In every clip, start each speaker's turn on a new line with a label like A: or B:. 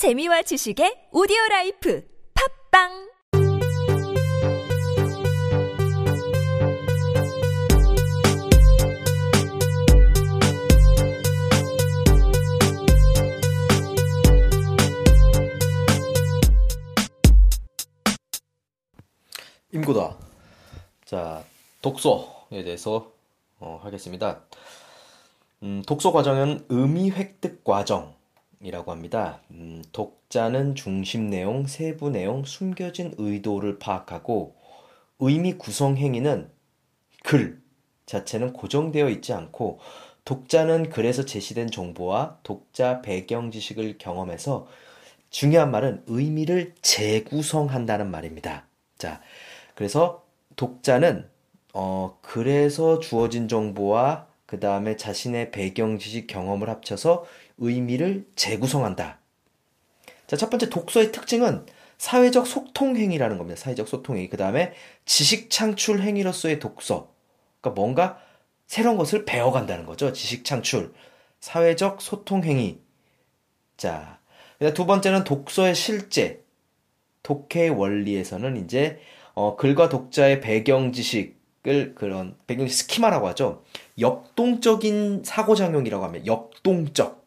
A: 재미와 지식의 오디오 라이프 팝빵
B: 임고다. 자, 독서에 대해서 어, 하겠습니다. 음, 독서 과정은 의미 획득 과정 이라고 합니다. 음, 독자는 중심 내용, 세부 내용, 숨겨진 의도를 파악하고 의미 구성 행위는 글 자체는 고정되어 있지 않고 독자는 글에서 제시된 정보와 독자 배경 지식을 경험해서 중요한 말은 의미를 재구성한다는 말입니다. 자, 그래서 독자는 어, 글에서 주어진 정보와 그 다음에 자신의 배경 지식 경험을 합쳐서 의미를 재구성한다. 자, 첫 번째 독서의 특징은 사회적 소통 행위라는 겁니다. 사회적 소통 행위. 그 다음에 지식 창출 행위로서의 독서. 그러니까 뭔가 새로운 것을 배워간다는 거죠. 지식 창출. 사회적 소통 행위. 자, 두 번째는 독서의 실제. 독해의 원리에서는 이제 어, 글과 독자의 배경 지식 을 그런 배경 스키마라고 하죠. 역동적인 사고작용이라고 하면 역동적.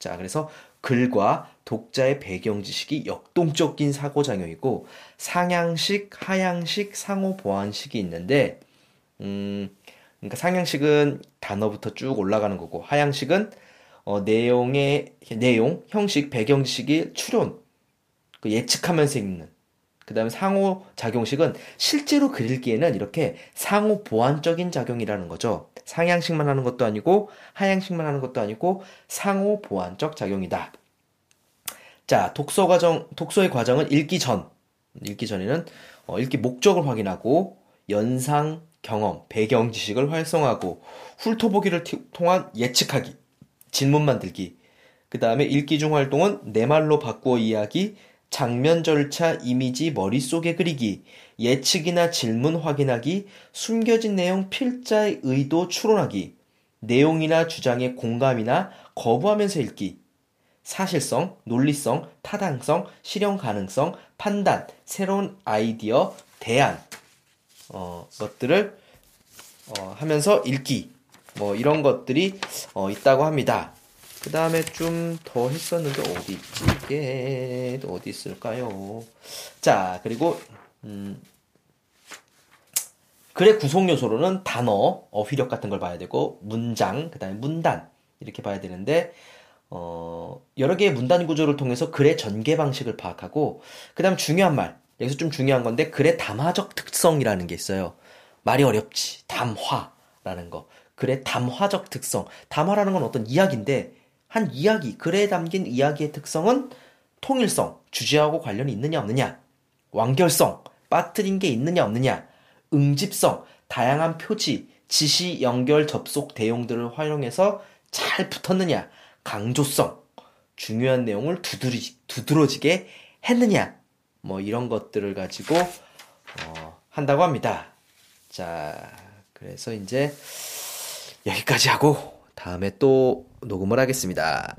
B: 자, 그래서 글과 독자의 배경 지식이 역동적인 사고작용이고 상향식, 하향식, 상호 보완식이 있는데 음, 그러니까 상향식은 단어부터 쭉 올라가는 거고 하향식은 어, 내용의 내용, 형식, 배경 지식이 추론, 그 예측하면서 읽는 그 다음에 상호 작용식은 실제로 그릴기에는 이렇게 상호 보완적인 작용이라는 거죠. 상향식만 하는 것도 아니고 하향식만 하는 것도 아니고 상호 보완적 작용이다. 자, 독서 과정, 독서의 과정은 읽기 전, 읽기 전에는 어, 읽기 목적을 확인하고 연상 경험, 배경 지식을 활성하고 훑어보기를 통한 예측하기, 질문 만들기. 그 다음에 읽기 중 활동은 내 말로 바꾸어 이야기, 장면 절차, 이미지 머릿속에 그리기, 예측이나 질문 확인하기, 숨겨진 내용 필자의 의도 추론하기, 내용이나 주장의 공감이나 거부하면서 읽기, 사실성, 논리성, 타당성, 실현 가능성, 판단, 새로운 아이디어, 대안, 어, 것들을 어, 하면서 읽기, 뭐 이런 것들이 어, 있다고 합니다. 그 다음에 좀 더 했었는데 어디 있지? 이게 어디 있을까요? 자 그리고 음, 글의 구성 요소로는 단어, 어휘력 같은 걸 봐야 되고 문장, 그 다음에 문단 이렇게 봐야 되는데 어, 여러 개의 문단 구조를 통해서 글의 전개 방식을 파악하고 그 다음 중요한 말. 여기서 좀 중요한 건데 글의 담화적 특성이라는 게 있어요. 말이 어렵지. 담화라는 거. 글의 담화적 특성. 담화라는 건 어떤 이야기인데 한 이야기, 글에 담긴 이야기의 특성은 통일성, 주제하고 관련이 있느냐 없느냐, 완결성, 빠뜨린 게 있느냐 없느냐, 응집성, 다양한 표지, 지시, 연결, 접속 대용들을 활용해서 잘 붙었느냐, 강조성, 중요한 내용을 두드리, 두드러지게 했느냐, 뭐 이런 것들을 가지고 어, 한다고 합니다. 자, 그래서 이제 여기까지 하고 다음에 또 녹음을 하겠습니다.